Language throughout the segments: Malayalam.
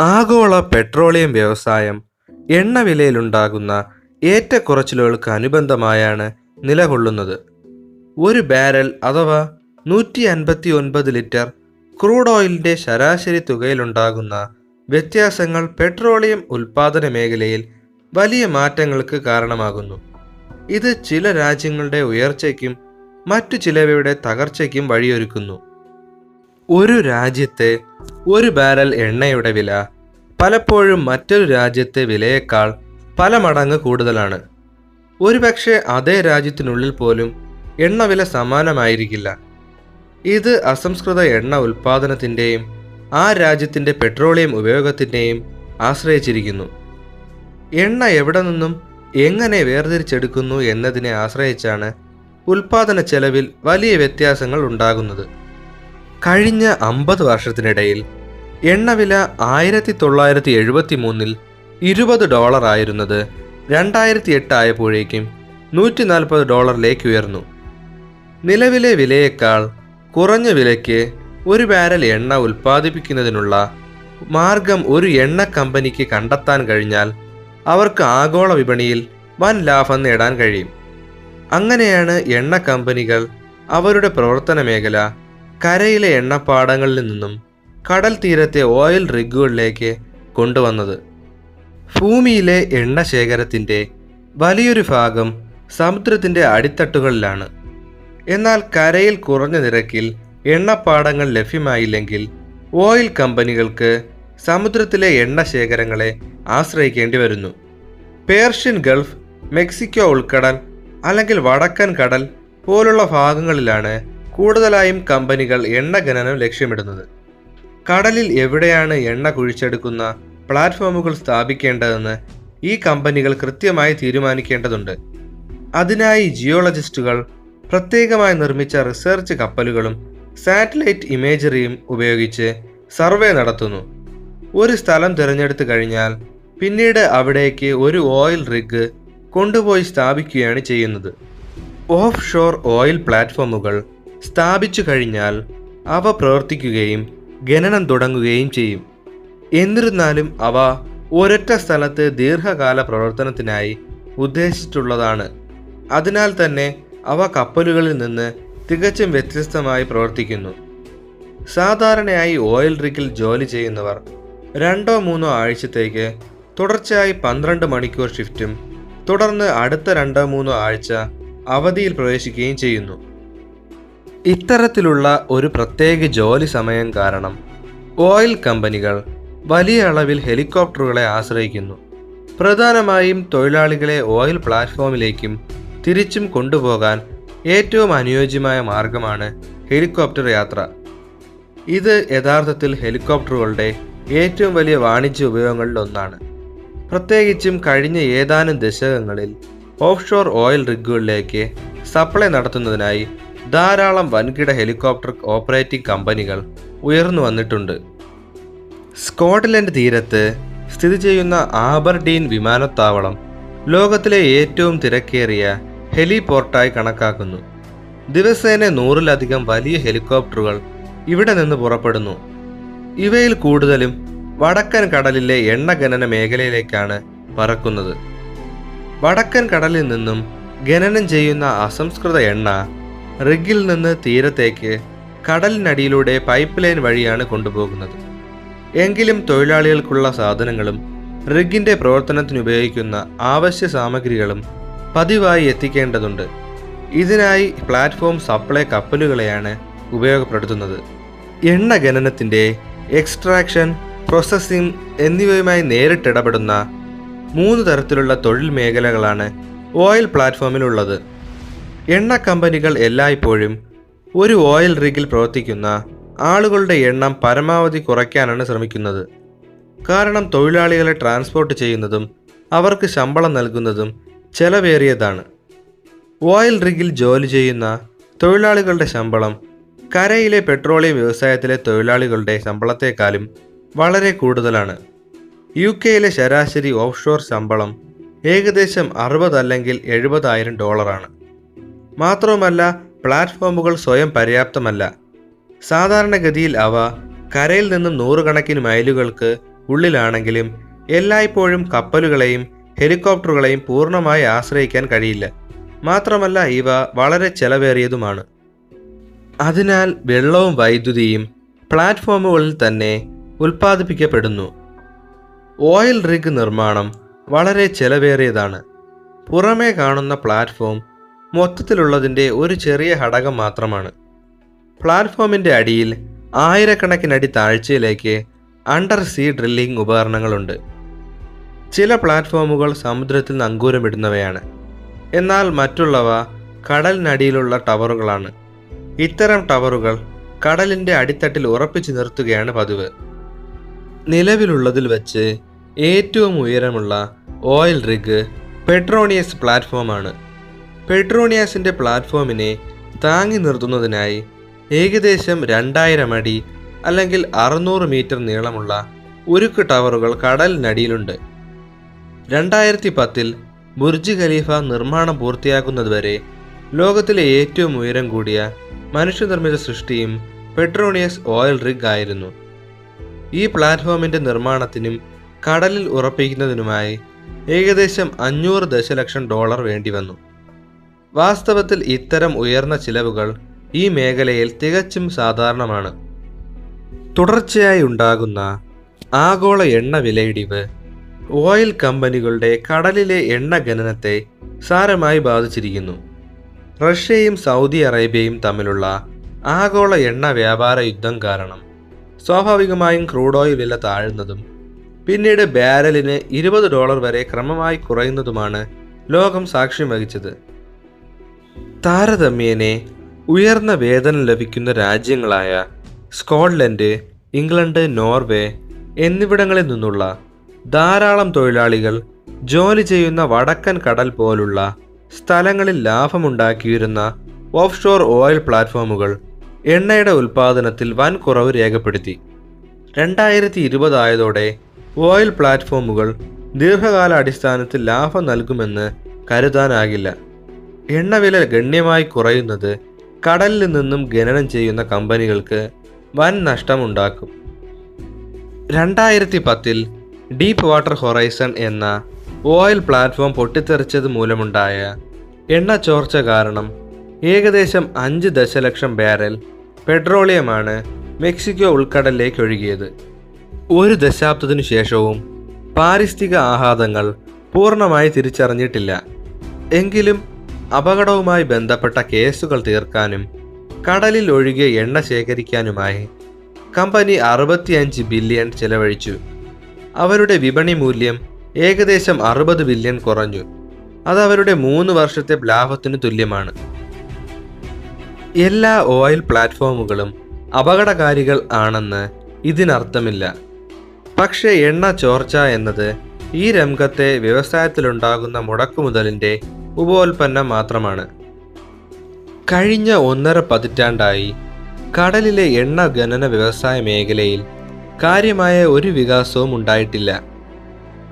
ആഗോള പെട്രോളിയം വ്യവസായം എണ്ണ വിലയിലുണ്ടാകുന്ന ഏറ്റക്കുറച്ചിലുകൾക്ക് അനുബന്ധമായാണ് നിലകൊള്ളുന്നത്. ഒരു ബാരൽ അഥവാ നൂറ്റി അൻപത്തി ഒൻപത് ലിറ്റർ ക്രൂഡ് ഓയിലിന്റെ ശരാശരി തുകയിലുണ്ടാകുന്ന വ്യത്യാസങ്ങൾ പെട്രോളിയം ഉൽപ്പാദന മേഖലയിൽ വലിയ മാറ്റങ്ങൾക്ക് കാരണമാകുന്നു. ഇത് ചില രാജ്യങ്ങളുടെ ഉയർച്ചയ്ക്കും മറ്റു ചിലവയുടെ തകർച്ചയ്ക്കും വഴിയൊരുക്കുന്നു. ഒരു രാജ്യത്തെ ഒരു ബാരൽ എണ്ണയുടെ വില പലപ്പോഴും മറ്റൊരു രാജ്യത്തെ വിലയേക്കാൾ പല മടങ്ങ് കൂടുതലാണ്. ഒരുപക്ഷെ അതേ രാജ്യത്തിനുള്ളിൽ പോലും എണ്ണവില സമാനമായിരിക്കില്ല. ഇത് അസംസ്കൃത എണ്ണ ഉൽപ്പാദനത്തിന്റെയും ആ രാജ്യത്തിന്റെ പെട്രോളിയം ഉപയോഗത്തിന്റെയും ആശ്രയിച്ചിരിക്കുന്നു. എണ്ണ എവിടെ നിന്നും എങ്ങനെ വേർതിരിച്ചെടുക്കുന്നു എന്നതിനെ ആശ്രയിച്ചാണ് ഉൽപാദന ചെലവിൽ വലിയ വ്യത്യാസങ്ങൾ ഉണ്ടാകുന്നത്. കഴിഞ്ഞ അമ്പത് വർഷത്തിനിടയിൽ എണ്ണവില ആയിരത്തി തൊള്ളായിരത്തി എഴുപത്തി മൂന്നിൽ ഇരുപത് ഡോളർ ആയിരുന്നത് രണ്ടായിരത്തി എട്ട് ആയപ്പോഴേക്കും നൂറ്റി നാൽപ്പത് ഡോളറിലേക്ക് ഉയർന്നു. നിലവിലെ വിലയേക്കാൾ കുറഞ്ഞ വിലയ്ക്ക് ഒരു ബാരൽ എണ്ണ ഉൽപ്പാദിപ്പിക്കുന്നതിനുള്ള മാർഗം ഒരു എണ്ണ കമ്പനിക്ക് കണ്ടെത്താൻ കഴിഞ്ഞാൽ അവർക്ക് ആഗോള വിപണിയിൽ വൻ ലാഭം നേടാൻ കഴിയും. അങ്ങനെയാണ് എണ്ണ കമ്പനികൾ അവരുടെ പ്രവർത്തന മേഖല കരയിലെ എണ്ണപ്പാടങ്ങളിൽ നിന്നും കടൽ തീരത്തെ ഓയിൽ റിഗുകളിലേക്ക് കൊണ്ടുവന്നത്. ഭൂമിയിലെ എണ്ണ ശേഖരത്തിന്റെ വലിയൊരു ഭാഗം സമുദ്രത്തിന്റെ അടിത്തട്ടുകളിലാണ്. എന്നാൽ കരയിൽ കുറഞ്ഞ നിരക്കിൽ എണ്ണപ്പാടങ്ങൾ ലഭ്യമായില്ലെങ്കിൽ ഓയിൽ കമ്പനികൾക്ക് സമുദ്രത്തിലെ എണ്ണ ശേഖരങ്ങളെ ആശ്രയിക്കേണ്ടി വരുന്നു. പേർഷ്യൻ ഗൾഫ് മെക്സിക്കോ ഉൾക്കടൽ അല്ലെങ്കിൽ വടക്കൻ കടൽ പോലുള്ള ഭാഗങ്ങളിലാണ് കൂടുതലായും കമ്പനികൾ എണ്ണ ഖനനം ലക്ഷ്യമിടുന്നത്. കടലിൽ എവിടെയാണ് എണ്ണ കുഴിച്ചെടുക്കുന്ന പ്ലാറ്റ്ഫോമുകൾ സ്ഥാപിക്കേണ്ടതെന്ന് ഈ കമ്പനികൾ കൃത്യമായി തീരുമാനിക്കേണ്ടതുണ്ട്. അതിനായി ജിയോളജിസ്റ്റുകൾ പ്രത്യേകമായി നിർമ്മിച്ച റിസർച്ച് കപ്പലുകളും സാറ്റലൈറ്റ് ഇമേജറിയും ഉപയോഗിച്ച് സർവേ നടത്തുന്നു. ഒരു സ്ഥലം തിരഞ്ഞെടുത്തു കഴിഞ്ഞാൽ പിന്നീട് അവിടേക്ക് ഒരു ഓയിൽ റിഗ് കൊണ്ടുപോയി സ്ഥാപിക്കുകയാണ് ചെയ്യുന്നത്. ഓഫ് ഷോർ ഓയിൽ പ്ലാറ്റ്ഫോമുകൾ സ്ഥാപിച്ചു കഴിഞ്ഞാൽ അവ പ്രവർത്തിക്കുകയും ഖനനം തുടങ്ങുകയും ചെയ്യും. എന്നിരുന്നാലും അവ ഒരൊറ്റ സ്ഥലത്ത് ദീർഘകാല പ്രവർത്തനത്തിനായി ഉദ്ദേശിച്ചിട്ടുള്ളതാണ്. അതിനാൽ തന്നെ അവ കപ്പലുകളിൽ നിന്ന് തികച്ചും വ്യത്യസ്തമായി പ്രവർത്തിക്കുന്നു. സാധാരണയായി ഓയിൽ റിഗിൽ ജോലി ചെയ്യുന്നവർ രണ്ടോ മൂന്നോ ആഴ്ചത്തേക്ക് തുടർച്ചയായി പന്ത്രണ്ട് മണിക്കൂർ ഷിഫ്റ്റും തുടർന്ന് അടുത്ത രണ്ടോ മൂന്നോ ആഴ്ച അവധിയിൽ പ്രവേശിക്കുകയും ചെയ്യുന്നു. ഇത്തരത്തിലുള്ള ഒരു പ്രത്യേക ജോലി സമയം കാരണം ഓയിൽ കമ്പനികൾ വലിയ അളവിൽ ഹെലികോപ്റ്ററുകളെ ആശ്രയിക്കുന്നു. പ്രധാനമായും തൊഴിലാളികളെ ഓയിൽ പ്ലാറ്റ്ഫോമിലേക്കും തിരിച്ചും കൊണ്ടുപോകാൻ ഏറ്റവും അനുയോജ്യമായ മാർഗമാണ് ഹെലികോപ്റ്റർ യാത്ര. ഇത് യഥാർത്ഥത്തിൽ ഹെലികോപ്റ്ററുകളുടെ ഏറ്റവും വലിയ വാണിജ്യ ഉപയോഗങ്ങളിൽ ഒന്നാണ്. പ്രത്യേകിച്ചും കഴിഞ്ഞ ഏതാനും ദശകങ്ങളിൽ ഓഫ്ഷോർ ഓയിൽ റിഗുകളിലേക്ക് സപ്ലൈ നടത്തുന്നതിനായി ധാരാളം വൻകിട ഹെലികോപ്റ്റർ ഓപ്പറേറ്റിംഗ് കമ്പനികൾ ഉയർന്നു വന്നിട്ടുണ്ട്. സ്കോട്ട്ലൻഡ് തീരത്ത് സ്ഥിതി ചെയ്യുന്ന ആബർഡീൻ വിമാനത്താവളം ലോകത്തിലെ ഏറ്റവും തിരക്കേറിയ ഹെലിപോർട്ടായി കണക്കാക്കുന്നു. ദിവസേന നൂറിലധികം വലിയ ഹെലികോപ്റ്ററുകൾ ഇവിടെ നിന്ന് പുറപ്പെടുന്നു. ഇവയിൽ കൂടുതലും വടക്കൻ കടലിലെ എണ്ണ ഖനന മേഖലയിലേക്കാണ് പറക്കുന്നത്. വടക്കൻ കടലിൽ നിന്നും ഖനനം ചെയ്യുന്ന അസംസ്കൃത എണ്ണ റിഗിൽ നിന്ന് തീരത്തേക്ക് കടലിനടിയിലൂടെ പൈപ്പ് ലൈൻ വഴിയാണ് കൊണ്ടുപോകുന്നത്. എങ്കിലും തൊഴിലാളികൾക്കുള്ള സാധനങ്ങളും റിഗിന്റെ പ്രവർത്തനത്തിന് ഉപയോഗിക്കുന്ന ആവശ്യ സാമഗ്രികളും പതിവായി എത്തിക്കേണ്ടതുണ്ട്. ഇതിനായി പ്ലാറ്റ്ഫോം സപ്ലൈ കപ്പലുകളെയാണ് ഉപയോഗപ്പെടുത്തുന്നത്. എണ്ണ ഖനനത്തിന്റെ എക്സ്ട്രാക്ഷൻ പ്രോസസ്സിംഗ് എന്നിവയുമായി നേരിട്ടിടപെടുന്ന മൂന്ന് തരത്തിലുള്ള തൊഴിൽ മേഖലകളാണ് ഓയിൽ പ്ലാറ്റ്ഫോമിലുള്ളത്. എണ്ണ കമ്പനികൾ എല്ലായ്പ്പോഴും ഒരു ഓയിൽ റിഗിൽ പ്രവർത്തിക്കുന്ന ആളുകളുടെ എണ്ണം പരമാവധി കുറയ്ക്കാനാണ് ശ്രമിക്കുന്നത്. കാരണം തൊഴിലാളികളെ ട്രാൻസ്പോർട്ട് ചെയ്യുന്നതും അവർക്ക് ശമ്പളം നൽകുന്നതും ചെലവേറിയതാണ്. ഓയിൽ റിഗിൽ ജോലി ചെയ്യുന്ന തൊഴിലാളികളുടെ ശമ്പളം കരയിലെ പെട്രോളിയം വ്യവസായത്തിലെ തൊഴിലാളികളുടെ ശമ്പളത്തെക്കാളും വളരെ കൂടുതലാണ്. യു കെയിലെ ശരാശരി ഓഫ്ഷോർ ശമ്പളം ഏകദേശം അറുപത് അല്ലെങ്കിൽ എഴുപതായിരം ഡോളറാണ്. മാത്രവുമല്ല പ്ലാറ്റ്ഫോമുകൾ സ്വയം പര്യാപ്തമല്ല. സാധാരണഗതിയിൽ അവ കരയിൽ നിന്നും നൂറുകണക്കിന് മൈലുകൾക്ക് ഉള്ളിലാണെങ്കിലും എല്ലായ്പ്പോഴും കപ്പലുകളെയും ഹെലികോപ്റ്ററുകളെയും പൂർണമായി ആശ്രയിക്കാൻ കഴിയില്ല. മാത്രമല്ല ഇവ വളരെ ചെലവേറിയതുമാണ്. അതിനാൽ വെള്ളവും വൈദ്യുതിയും പ്ലാറ്റ്ഫോമുകളിൽ തന്നെ ഉൽപ്പാദിപ്പിക്കപ്പെടുന്നു. ഓയിൽ റിഗ് നിർമ്മാണം വളരെ ചെലവേറിയതാണ്. പുറമേ കാണുന്ന പ്ലാറ്റ്ഫോം മൊത്തത്തിലുള്ളതിന്റെ ഒരു ചെറിയ ഘടകം മാത്രമാണ്. പ്ലാറ്റ്ഫോമിന്റെ അടിയിൽ ആയിരക്കണക്കിനടി താഴ്ചയിലേക്ക് അണ്ടർ സീ ഡ്രില്ലിംഗ് ഉപകരണങ്ങളുണ്ട്. ചില പ്ലാറ്റ്ഫോമുകൾ സമുദ്രത്തിൽ നങ്കൂരമിടുന്നവയാണ് എന്നാൽ മറ്റുള്ളവ കടലിനടിയിലുള്ള ടവറുകളാണ്. ഇത്തരം ടവറുകൾ കടലിന്റെ അടിത്തട്ടിൽ ഉറപ്പിച്ചു നിർത്തുകയാണ് പതിവ്. നിലവിലുള്ളതിൽ വെച്ച് ഏറ്റവും ഉയരമുള്ള ഓയിൽ റിഗ് പെട്രോണിയസ് പ്ലാറ്റ്ഫോമാണ്. പെട്രോണിയസിന്റെ പ്ലാറ്റ്ഫോമിനെ താങ്ങി നിർത്തുന്നതിനായി ഏകദേശം രണ്ടായിരം അടി അല്ലെങ്കിൽ അറുന്നൂറ് മീറ്റർ നീളമുള്ള ഉരുക്ക് ടവറുകൾ കടലിനടിയിലുണ്ട്. രണ്ടായിരത്തി പത്തിൽ ബുർജ് ഖലീഫ നിർമ്മാണം പൂർത്തിയാക്കുന്നതുവരെ ലോകത്തിലെ ഏറ്റവും ഉയരം കൂടിയ മനുഷ്യനിർമ്മിത സൃഷ്ടിയും പെട്രോണിയസ് ഓയിൽ റിഗ് ആയിരുന്നു. ഈ പ്ലാറ്റ്ഫോമിന്റെ നിർമ്മാണത്തിനും കടലിൽ ഉറപ്പിക്കുന്നതിനുമായി ഏകദേശം അഞ്ഞൂറ് ദശലക്ഷം ഡോളർ വേണ്ടിവന്നു. വാസ്തവത്തിൽ ഇത്തരം ഉയർന്ന ചിലവുകൾ ഈ മേഖലയിൽ തികച്ചും സാധാരണമാണ്. തുടർച്ചയായി ഉണ്ടാകുന്ന ആഗോള എണ്ണ വിലയിടിവ് ഓയിൽ കമ്പനികളുടെ കടലിലെ എണ്ണ ഖനനത്തെ സാരമായി ബാധിച്ചിരിക്കുന്നു. റഷ്യയും സൗദി അറേബ്യയും തമ്മിലുള്ള ആഗോള എണ്ണ വ്യാപാര യുദ്ധം കാരണം സ്വാഭാവികമായും ക്രൂഡ് ഓയിൽ വില താഴുന്നതും പിന്നീട് ബാരലിന് ഇരുപത് ഡോളർ വരെ ക്രമമായി കുറയുന്നതുമാണ് ലോകം സാക്ഷ്യം വഹിച്ചത്. താരതമ്യേനെ ഉയർന്ന വേതനം ലഭിക്കുന്ന രാജ്യങ്ങളായ സ്കോട്ട്ലൻഡ് ഇംഗ്ലണ്ട് നോർവേ എന്നിവിടങ്ങളിൽ നിന്നുള്ള ധാരാളം തൊഴിലാളികൾ ജോലി ചെയ്യുന്ന വടക്കൻ കടൽ പോലുള്ള സ്ഥലങ്ങളിൽ ലാഭമുണ്ടാക്കിയിരുന്ന ഓഫ് ഷോർ ഓയിൽ പ്ലാറ്റ്ഫോമുകൾ എണ്ണയുടെ ഉൽപ്പാദനത്തിൽ വൻ കുറവ് രേഖപ്പെടുത്തി. രണ്ടായിരത്തി ഇരുപതായതോടെ ഓയിൽ പ്ലാറ്റ്ഫോമുകൾ ദീർഘകാലാടിസ്ഥാനത്തിൽ ലാഭം നൽകുമെന്ന് കരുതാനാകില്ല. എണ്ണവില ഗണ്യമായി കുറയുന്നത് കടലിൽ നിന്നും ഖനനം ചെയ്യുന്ന കമ്പനികൾക്ക് വൻ നഷ്ടമുണ്ടാക്കും. രണ്ടായിരത്തി പത്തിൽ ഡീപ്പ് വാട്ടർ ഹൊറൈസൺ എന്ന ഓയിൽ പ്ലാറ്റ്ഫോം പൊട്ടിത്തെറിച്ചത് മൂലമുണ്ടായ എണ്ണ ചോർച്ച കാരണം ഏകദേശം അഞ്ച് ദശലക്ഷം ബാരൽ പെട്രോളിയമാണ് മെക്സിക്കോ ഉൾക്കടലിലേക്ക് ഒഴുകിയത്. ഒരു ദശാബ്ദത്തിനു ശേഷവും പാരിസ്ഥിതിക ആഘാതങ്ങൾ പൂർണമായി തിരിച്ചറിഞ്ഞിട്ടില്ല. എങ്കിലും അപകടവുമായി ബന്ധപ്പെട്ട കേസുകൾ തീർക്കാനും കടലിൽ ഒഴുകിയ എണ്ണ ശേഖരിക്കാനുമായി കമ്പനി അറുപത്തിയഞ്ച് ബില്യൺ ചെലവഴിച്ചു. അവരുടെ വിപണി മൂല്യം ഏകദേശം അറുപത് ബില്യൺ കുറഞ്ഞു. അത് അവരുടെ മൂന്ന് വർഷത്തെ ലാഭത്തിന് തുല്യമാണ്. എല്ലാ ഓയിൽ പ്ലാറ്റ്ഫോമുകളും അപകടകാരികൾ ആണെന്ന് ഇതിനർത്ഥമില്ല. പക്ഷേ എണ്ണ ചോർച്ച എന്നത് ഈ രംഗത്തെ വ്യവസായത്തിലുണ്ടാകുന്ന മുടക്കുമുതലിന്റെ ഉപോൽപ്പന്നം മാത്രമാണ്. കഴിഞ്ഞ ഒന്നര പതിറ്റാണ്ടായി കടലിലെ എണ്ണ ഖനന വ്യവസായ മേഖലയിൽ കാര്യമായ ഒരു വികാസവും ഉണ്ടായിട്ടില്ല.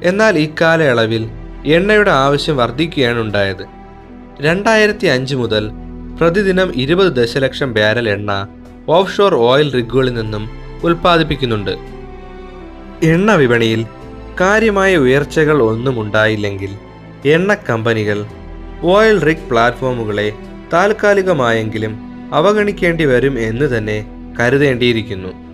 എന്നാൽ ഇക്കാലയളവിൽ എണ്ണയുടെ ആവശ്യം വർദ്ധിക്കുകയാണ് ഉണ്ടായത്. രണ്ടായിരത്തി അഞ്ച് മുതൽ പ്രതിദിനം ഇരുപത് ദശലക്ഷം ബാരൽ എണ്ണ ഓഫ്ഷോർ ഓയിൽ റിഗുകളിൽ നിന്നും ഉൽപ്പാദിപ്പിക്കുന്നുണ്ട്. എണ്ണ വിപണിയിൽ കാര്യമായ ഉയർച്ചകൾ ഒന്നും ഉണ്ടായില്ലെങ്കിൽ എണ്ണ കമ്പനികൾ ഓയിൽ റിഗ് പ്ലാറ്റ്ഫോമുകളെ താൽക്കാലികമായെങ്കിലും അവഗണിക്കേണ്ടി വരും എന്ന് തന്നെ കരുതേണ്ടിയിരിക്കുന്നു.